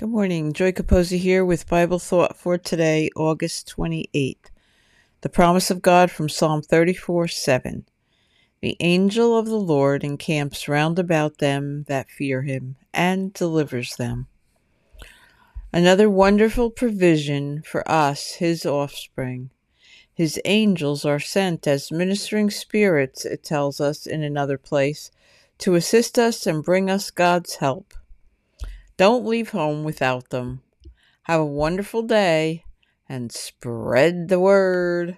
Good morning. Joy Capozzi here with Bible Thought for today, August 28th. The promise of God from Psalm 34 7. The angel of the Lord encamps round about them that fear him and delivers them. Another wonderful provision for us, his offspring. His angels are sent as ministering spirits, it tells us in another place, to assist us and bring us God's help. Don't leave home without them. Have a wonderful day and spread the word.